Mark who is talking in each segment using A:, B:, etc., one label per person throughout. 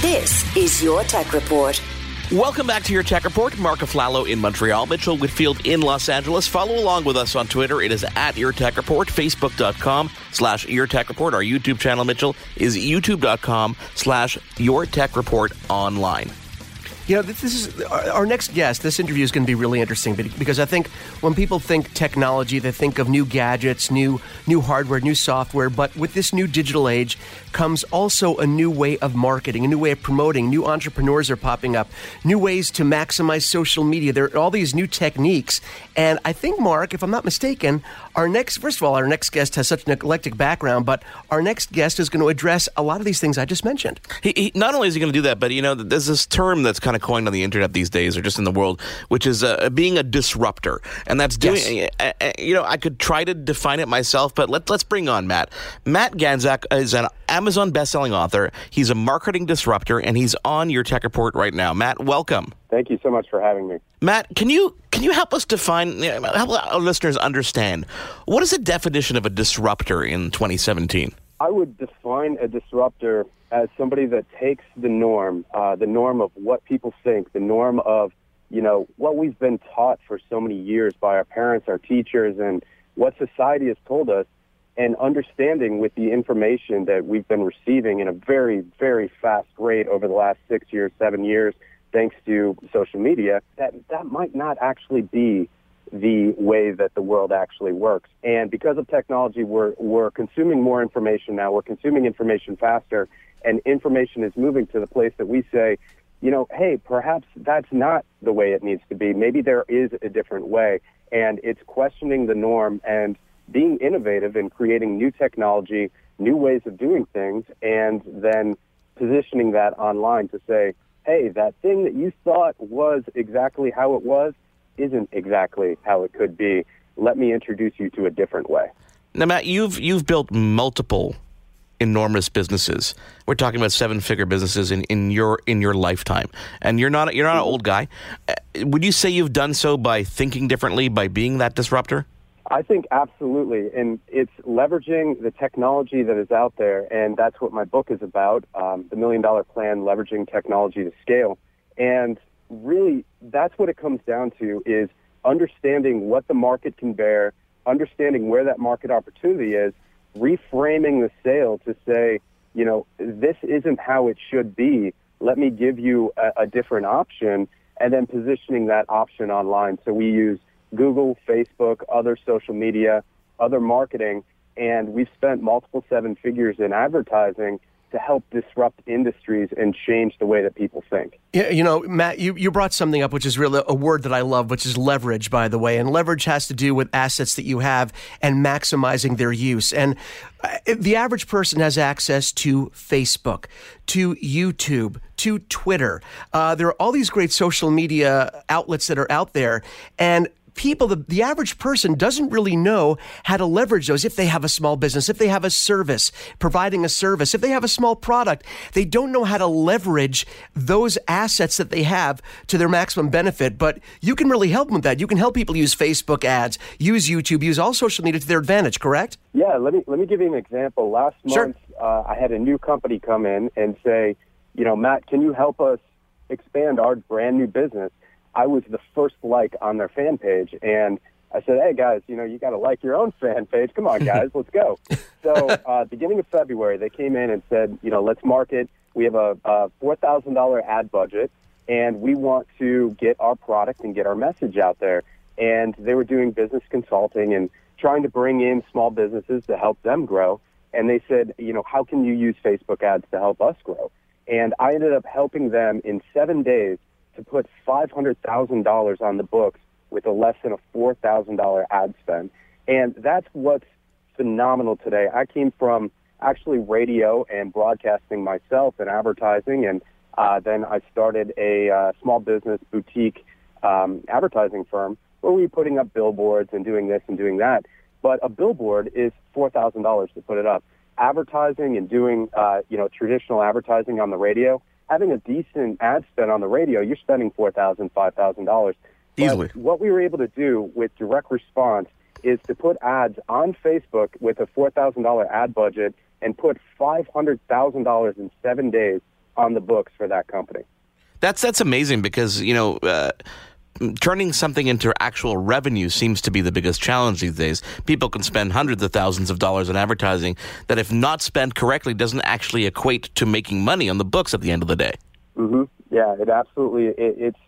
A: This is your Tech Report.
B: Welcome back to your Tech Report. Mark Aflalo in Montreal, Mitchell Whitfield in Los Angeles. Follow along with us on Twitter. It is at Your Tech Report, Facebook.com slash Your Tech Report. Our YouTube channel, Mitchell, is YouTube.com slash Your Tech Report online.
C: You know, this is our next guest. This interview is going to be really interesting because I think when people think technology, they think of new gadgets, new new hardware, new software. But with this new digital age comes also a new way of marketing, a new way of promoting. New entrepreneurs are popping up, new ways to maximize social media. There are all these new techniques, and I think Mark, if I'm not mistaken, our next first of all, our next guest has such an eclectic background, but our next guest is going to address a lot of these things I just mentioned.
B: He, he not only is he going to do that, but you know, there's this term that's kind of coined on the internet these days, or just in the world, which is uh, being a disruptor, and that's doing.
C: Yes.
B: Uh, uh, you know, I could try to define it myself, but let, let's bring on Matt. Matt Ganzak is an Amazon best-selling author. He's a marketing disruptor, and he's on your tech report right now. Matt, welcome.
D: Thank you so much for having me.
B: Matt, can you can you help us define help our listeners understand what is the definition of a disruptor in 2017?
D: I would define a disruptor as somebody that takes the norm, uh, the norm of what people think, the norm of you know what we've been taught for so many years by our parents, our teachers, and what society has told us, and understanding with the information that we've been receiving in a very, very fast rate over the last six years, seven years, thanks to social media, that that might not actually be the way that the world actually works. And because of technology, we're we're consuming more information now. We're consuming information faster, and information is moving to the place that we say, you know, hey, perhaps that's not the way it needs to be. Maybe there is a different way. And it's questioning the norm and being innovative and creating new technology, new ways of doing things, and then positioning that online to say, hey, that thing that you thought was exactly how it was isn't exactly how it could be. Let me introduce you to a different way.
B: Now, Matt, you've you've built multiple enormous businesses. We're talking about seven-figure businesses in, in your in your lifetime, and you're not you're not an old guy. Uh, would you say you've done so by thinking differently, by being that disruptor?
D: I think absolutely, and it's leveraging the technology that is out there, and that's what my book is about: um, the Million Dollar Plan, leveraging technology to scale. And really, that's what it comes down to: is understanding what the market can bear, understanding where that market opportunity is, reframing the sale to say, you know, this isn't how it should be. Let me give you a, a different option, and then positioning that option online. So we use Google, Facebook, other social media, other marketing, and we've spent multiple seven figures in advertising to help disrupt industries and change the way that people think.
C: Yeah, you know, Matt, you, you brought something up which is really a word that I love, which is leverage, by the way. And leverage has to do with assets that you have and maximizing their use. And uh, the average person has access to Facebook, to YouTube, to Twitter. Uh, there are all these great social media outlets that are out there. And people, the, the average person doesn't really know how to leverage those if they have a small business, if they have a service, providing a service, if they have a small product. They don't know how to leverage those assets that they have to their maximum benefit. But you can really help them with that. You can help people use Facebook ads, use YouTube, use all social media to their advantage, correct?
D: Yeah, let me, let me give you an example. Last
C: Sure.
D: month, uh, I had a new company come in and say, you know, Matt, can you help us expand our brand new business? I was the first like on their fan page, and I said, "Hey guys, you know you got to like your own fan page. Come on, guys, let's go." So, uh, beginning of February, they came in and said, "You know, let's market. We have a, a four thousand dollar ad budget, and we want to get our product and get our message out there." And they were doing business consulting and trying to bring in small businesses to help them grow. And they said, "You know, how can you use Facebook ads to help us grow?" And I ended up helping them in seven days to put $500,000 on the books with a less than a $4,000 ad spend. And that's what's phenomenal today. I came from actually radio and broadcasting myself and advertising. And uh, then I started a uh, small business boutique um, advertising firm where we were putting up billboards and doing this and doing that. But a billboard is $4,000 to put it up. Advertising and doing, uh, you know, traditional advertising on the radio, having a decent ad spend on the radio, you're spending $4,000, $5,000.
B: Easily.
D: But what we were able to do with direct response is to put ads on Facebook with a $4,000 ad budget and put $500,000 in seven days on the books for that company.
B: That's that's amazing because you know. Uh, turning something into actual revenue seems to be the biggest challenge these days. People can spend hundreds of thousands of dollars on advertising that, if not spent correctly, doesn't actually equate to making money on the books at the end of the day.
D: Mm-hmm. Yeah, it absolutely. It, it's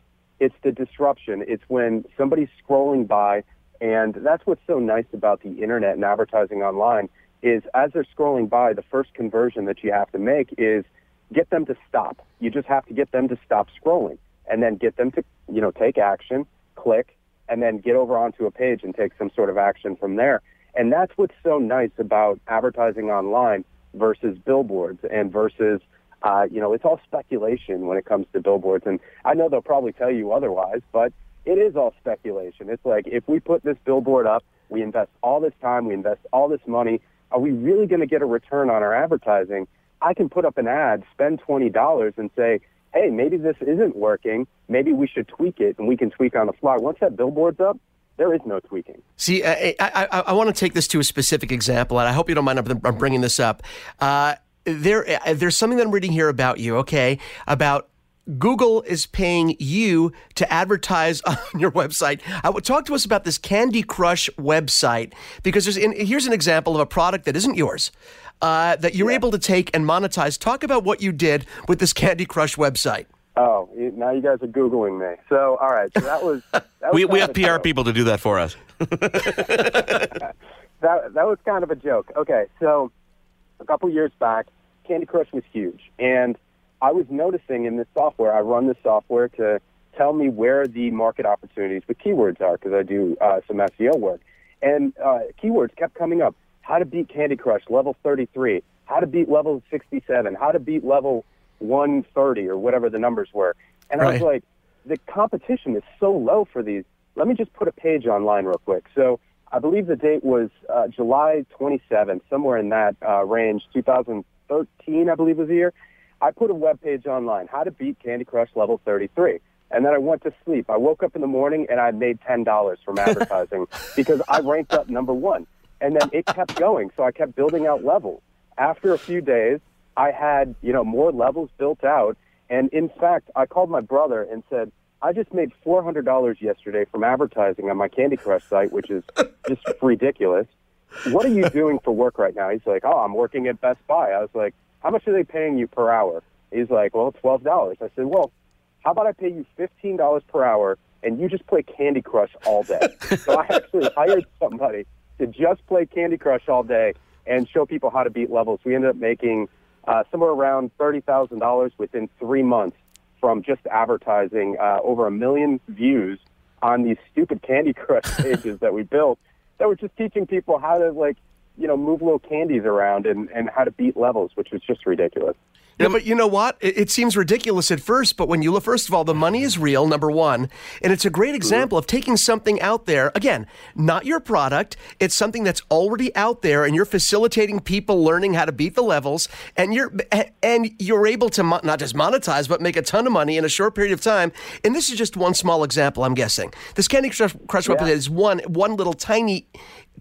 D: it's the disruption. It's when somebody's scrolling by, and that's what's so nice about the internet and advertising online is as they're scrolling by, the first conversion that you have to make is get them to stop. You just have to get them to stop scrolling and then get them to, you know, take action, click, and then get over onto a page and take some sort of action from there. And that's what's so nice about advertising online versus billboards and versus, uh, you know, it's all speculation when it comes to billboards. And I know they'll probably tell you otherwise, but it is all speculation. It's like if we put this billboard up, we invest all this time, we invest all this money, are we really going to get a return on our advertising? I can put up an ad, spend $20 and say, hey, maybe this isn't working. Maybe we should tweak it and we can tweak on the fly. Once that billboard's up, there is no tweaking.
C: See, I, I, I, I want to take this to a specific example, and I hope you don't mind I'm bringing this up. Uh, there, uh, there's something that I'm reading here about you, okay, about Google is paying you to advertise on your website. I would talk to us about this Candy Crush website because there's in, here's an example of a product that isn't yours uh, that you're yeah. able to take and monetize. Talk about what you did with this Candy Crush website.
D: Oh, now you guys are googling me. So, all right, so that was, that was
B: we we have PR people to do that for us.
D: that that was kind of a joke. Okay, so a couple years back, Candy Crush was huge, and I was noticing in this software, I run this software to tell me where the market opportunities with keywords are because I do uh, some SEO work. And uh, keywords kept coming up. How to beat Candy Crush level 33, how to beat level 67, how to beat level 130 or whatever the numbers were. And right. I was like, the competition is so low for these. Let me just put a page online real quick. So I believe the date was uh, July 27th, somewhere in that uh, range, 2013, I believe was the year. I put a web page online, how to beat Candy Crush level 33. And then I went to sleep. I woke up in the morning and I made $10 from advertising because I ranked up number one. And then it kept going. So I kept building out levels. After a few days, I had, you know, more levels built out. And in fact, I called my brother and said, I just made $400 yesterday from advertising on my Candy Crush site, which is just ridiculous. What are you doing for work right now? He's like, Oh, I'm working at Best Buy. I was like, how much are they paying you per hour? He's like, well, twelve dollars. I said, well, how about I pay you fifteen dollars per hour and you just play Candy Crush all day? so I actually hired somebody to just play Candy Crush all day and show people how to beat levels. We ended up making uh, somewhere around thirty thousand dollars within three months from just advertising. Uh, over a million views on these stupid Candy Crush pages that we built that were just teaching people how to like you know, move little candies around and, and how to beat levels, which was just ridiculous.
C: Yeah, but you know what? It, it, seems ridiculous at first, but when you look, first of all, the money is real, number one, and it's a great example of taking something out there. Again, not your product. It's something that's already out there, and you're facilitating people learning how to beat the levels, and you're and you're able to mo- not just monetize, but make a ton of money in a short period of time. And this is just one small example. I'm guessing this Candy Crush, Crush yeah. is one one little tiny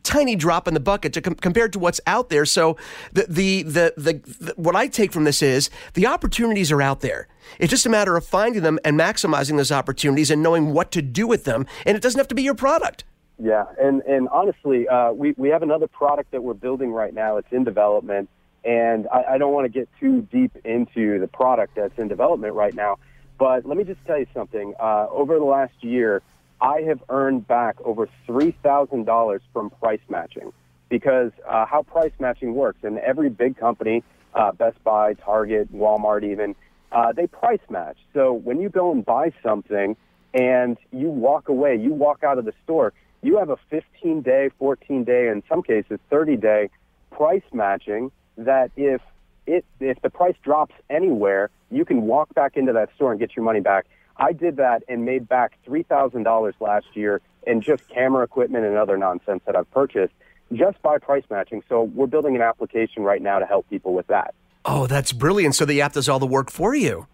C: tiny drop in the bucket to com- compared to what's out there. So the, the, the the the what I take from this is the opportunities are out there. It's just a matter of finding them and maximizing those opportunities and knowing what to do with them. And it doesn't have to be your product.
D: Yeah, and and honestly, uh, we we have another product that we're building right now. It's in development, and I, I don't want to get too deep into the product that's in development right now. But let me just tell you something. Uh, over the last year, I have earned back over $3,000 from price matching because uh, how price matching works, and every big company, uh, Best Buy, Target, Walmart even, uh, they price match. So when you go and buy something and you walk away, you walk out of the store, you have a 15 day, 14 day, in some cases 30 day price matching that if it if the price drops anywhere, you can walk back into that store and get your money back. I did that and made back three thousand dollars last year in just camera equipment and other nonsense that I've purchased just by price matching. So we're building an application right now to help people with that.
C: Oh, that's brilliant. So the app does all the work for you.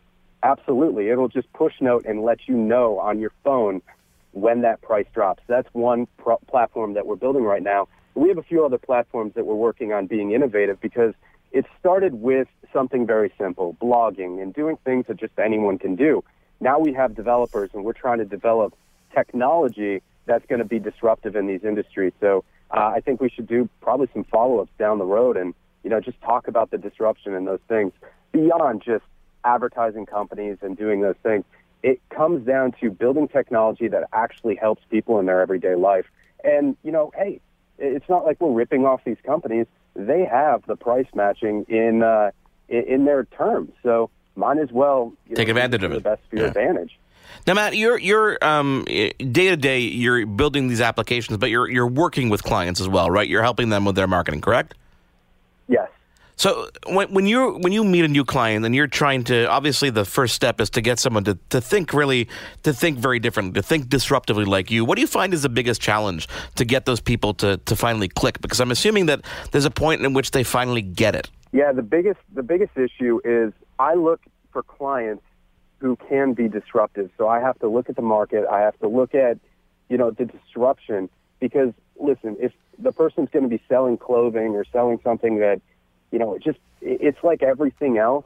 D: Absolutely. It'll just push note and let you know on your phone when that price drops. That's one pro- platform that we're building right now. We have a few other platforms that we're working on being innovative because it started with something very simple, blogging and doing things that just anyone can do. Now we have developers and we're trying to develop technology that's going to be disruptive in these industries. So uh, I think we should do probably some follow-ups down the road and, you know, just talk about the disruption and those things beyond just advertising companies and doing those things. It comes down to building technology that actually helps people in their everyday life. And, you know, hey, it's not like we're ripping off these companies. They have the price matching in uh, in their terms. So might as well
B: take know, advantage of
D: it.
B: The
D: best for your advantage.
B: Now, Matt, you're you're um, day to day you're building these applications, but you're you're working with clients as well, right? You're helping them with their marketing, correct?
D: Yes.
B: So when when you when you meet a new client and you're trying to obviously the first step is to get someone to, to think really to think very differently, to think disruptively like you. What do you find is the biggest challenge to get those people to, to finally click? Because I'm assuming that there's a point in which they finally get it.
D: Yeah, the biggest the biggest issue is I look for clients who can be disruptive. So I have to look at the market. I have to look at you know the disruption because listen, if the person's going to be selling clothing or selling something that you know, it just it's like everything else.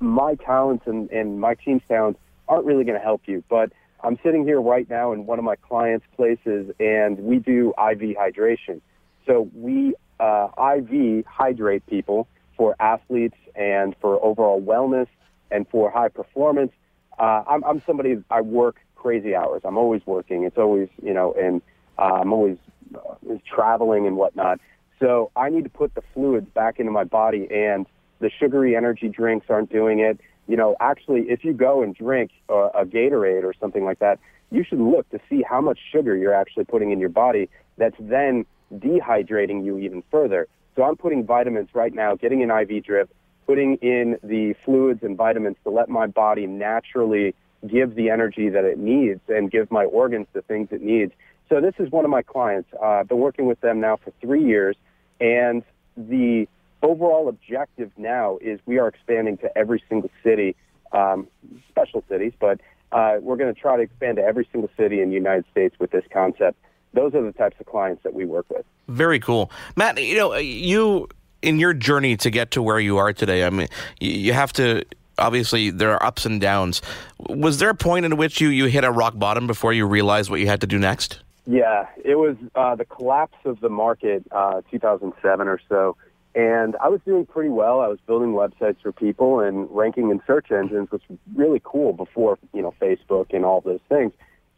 D: My talents and, and my team's talents aren't really going to help you. But I'm sitting here right now in one of my clients' places, and we do IV hydration. So we uh, IV hydrate people for athletes and for overall wellness and for high performance. Uh, I'm, I'm somebody I work crazy hours. I'm always working. It's always you know, and uh, I'm always uh, traveling and whatnot. So I need to put the fluids back into my body, and the sugary energy drinks aren't doing it. You know, actually, if you go and drink a, a Gatorade or something like that, you should look to see how much sugar you're actually putting in your body that's then dehydrating you even further. So I'm putting vitamins right now, getting an IV drip, putting in the fluids and vitamins to let my body naturally give the energy that it needs and give my organs the things it needs. So this is one of my clients. Uh, I've been working with them now for three years. And the overall objective now is we are expanding to every single city, um, special cities, but uh, we're going to try to expand to every single city in the United States with this concept. Those are the types of clients that we work with.
B: Very cool, Matt. You know, you in your journey to get to where you are today. I mean, you have to obviously there are ups and downs. Was there a point in which you, you hit a rock bottom before you realized what you had to do next?
D: Yeah, it was uh, the collapse of the market, uh, 2007 or so. And I was doing pretty well. I was building websites for people and ranking in search engines, which was really cool before, you know, Facebook and all those things.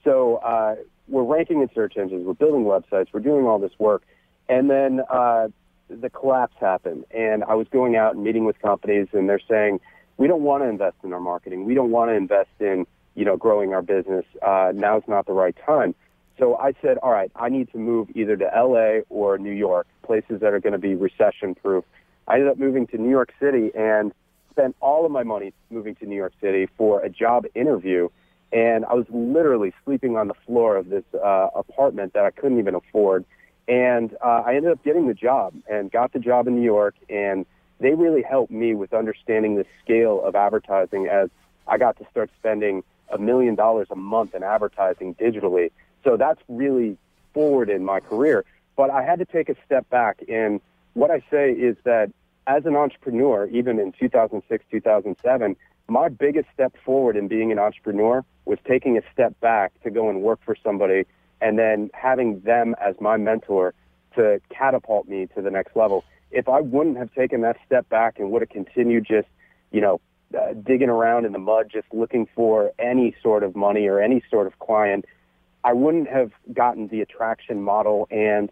D: So uh, we're ranking in search engines, we're building websites, we're doing all this work. And then uh, the collapse happened. And I was going out and meeting with companies, and they're saying, we don't want to invest in our marketing. We don't want to invest in, you know, growing our business. Uh, now's not the right time. So I said, all right, I need to move either to LA or New York, places that are going to be recession proof. I ended up moving to New York City and spent all of my money moving to New York City for a job interview. And I was literally sleeping on the floor of this uh, apartment that I couldn't even afford. And uh, I ended up getting the job and got the job in New York. And they really helped me with understanding the scale of advertising as I got to start spending a million dollars a month in advertising digitally. So that's really forward in my career. But I had to take a step back. And what I say is that as an entrepreneur, even in 2006, 2007, my biggest step forward in being an entrepreneur was taking a step back to go and work for somebody and then having them as my mentor to catapult me to the next level. If I wouldn't have taken that step back and would have continued just, you know, uh, digging around in the mud, just looking for any sort of money or any sort of client, I wouldn't have gotten the attraction model and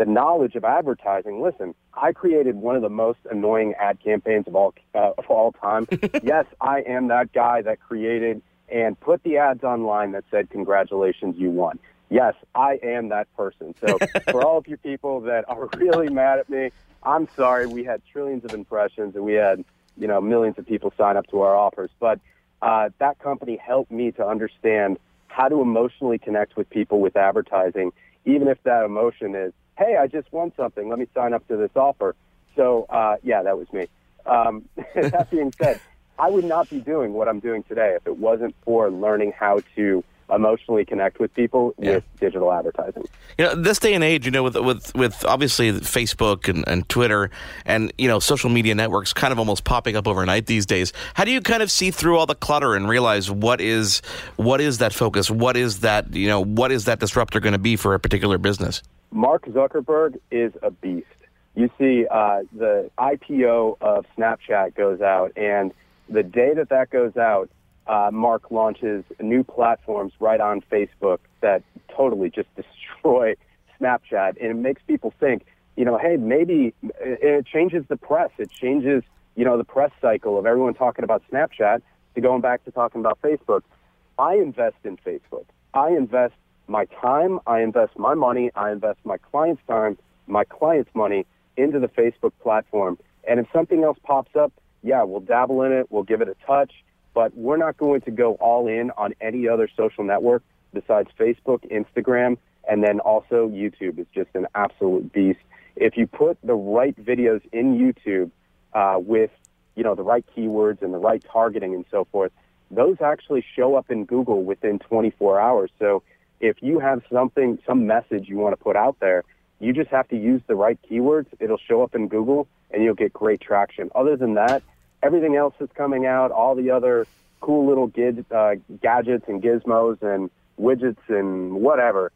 D: the knowledge of advertising. Listen, I created one of the most annoying ad campaigns of all uh, of all time. yes, I am that guy that created and put the ads online that said congratulations you won. Yes, I am that person. So for all of you people that are really mad at me, I'm sorry. We had trillions of impressions and we had, you know, millions of people sign up to our offers. But uh, that company helped me to understand how to emotionally connect with people with advertising, even if that emotion is, hey, I just won something. Let me sign up to this offer. So, uh, yeah, that was me. Um, that being said, I would not be doing what I'm doing today if it wasn't for learning how to emotionally connect with people yeah. with digital advertising.
B: You know, this day and age, you know, with with with obviously Facebook and, and Twitter and you know social media networks kind of almost popping up overnight these days. How do you kind of see through all the clutter and realize what is what is that focus? What is that you know what is that disruptor going to be for a particular business?
D: Mark Zuckerberg is a beast. You see, uh, the IPO of Snapchat goes out, and the day that that goes out, uh, Mark launches new platforms right on Facebook that totally just destroy Snapchat, and it makes people think, you know, hey, maybe it changes the press. It changes, you know, the press cycle of everyone talking about Snapchat to going back to talking about Facebook. I invest in Facebook. I invest my time. I invest my money. I invest my client's time, my client's money into the Facebook platform. And if something else pops up, yeah, we'll dabble in it. We'll give it a touch but we're not going to go all in on any other social network besides Facebook, Instagram, and then also YouTube is just an absolute beast. If you put the right videos in YouTube uh, with you know the right keywords and the right targeting and so forth, those actually show up in Google within 24 hours. So if you have something, some message you want to put out there, you just have to use the right keywords. It'll show up in Google and you'll get great traction. Other than that, everything else that's coming out, all the other cool little gid, uh, gadgets and gizmos and widgets and whatever,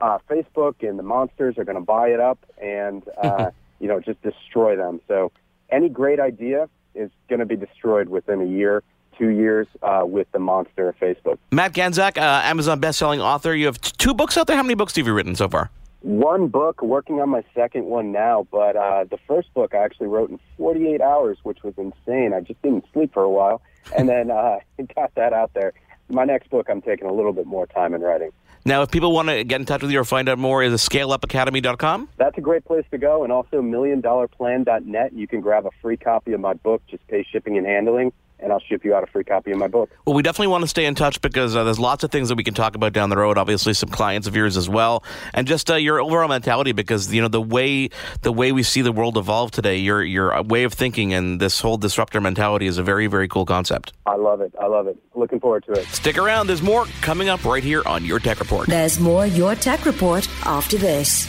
D: uh, Facebook and the monsters are going to buy it up and uh, you know just destroy them. So any great idea is going to be destroyed within a year two years uh, with the monster of Facebook.
B: Matt Ganzak, uh, Amazon best-selling author. You have two books out there. How many books have you written so far?
D: One book, working on my second one now, but uh, the first book I actually wrote in 48 hours, which was insane. I just didn't sleep for a while, and then uh, got that out there. My next book, I'm taking a little bit more time in writing.
B: Now, if people want to get in touch with you or find out more, is scaleupacademy.com?
D: That's a great place to go, and also milliondollarplan.net. You can grab a free copy of my book, just pay shipping and handling and I'll ship you out a free copy of my book.
B: Well, we definitely want to stay in touch because uh, there's lots of things that we can talk about down the road. Obviously, some clients of yours as well, and just uh, your overall mentality. Because you know the way the way we see the world evolve today, your your way of thinking and this whole disruptor mentality is a very very cool concept.
D: I love it. I love it. Looking forward to it.
B: Stick around. There's more coming up right here on Your Tech Report.
A: There's more Your Tech Report after this.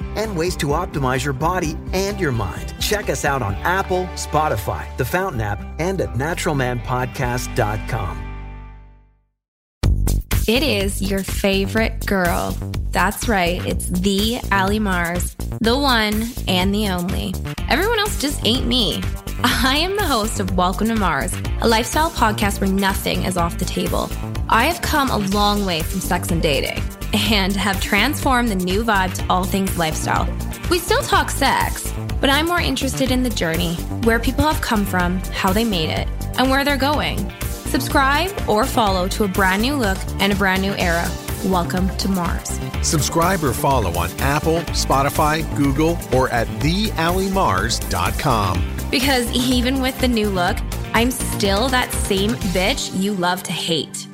E: and ways to optimize your body and your mind. Check us out on Apple, Spotify, the Fountain app, and at naturalmanpodcast.com.
F: It is your favorite girl. That's right, it's the Ali Mars, the one and the only. Everyone else just ain't me. I am the host of Welcome to Mars, a lifestyle podcast where nothing is off the table. I have come a long way from sex and dating and have transformed the new vibe to all things lifestyle. We still talk sex, but I'm more interested in the journey, where people have come from, how they made it, and where they're going. Subscribe or follow to a brand new look and a brand new era. Welcome to Mars.
G: Subscribe or follow on Apple, Spotify, Google, or at thealimars.com.
F: Because even with the new look, I'm still that same bitch you love to hate.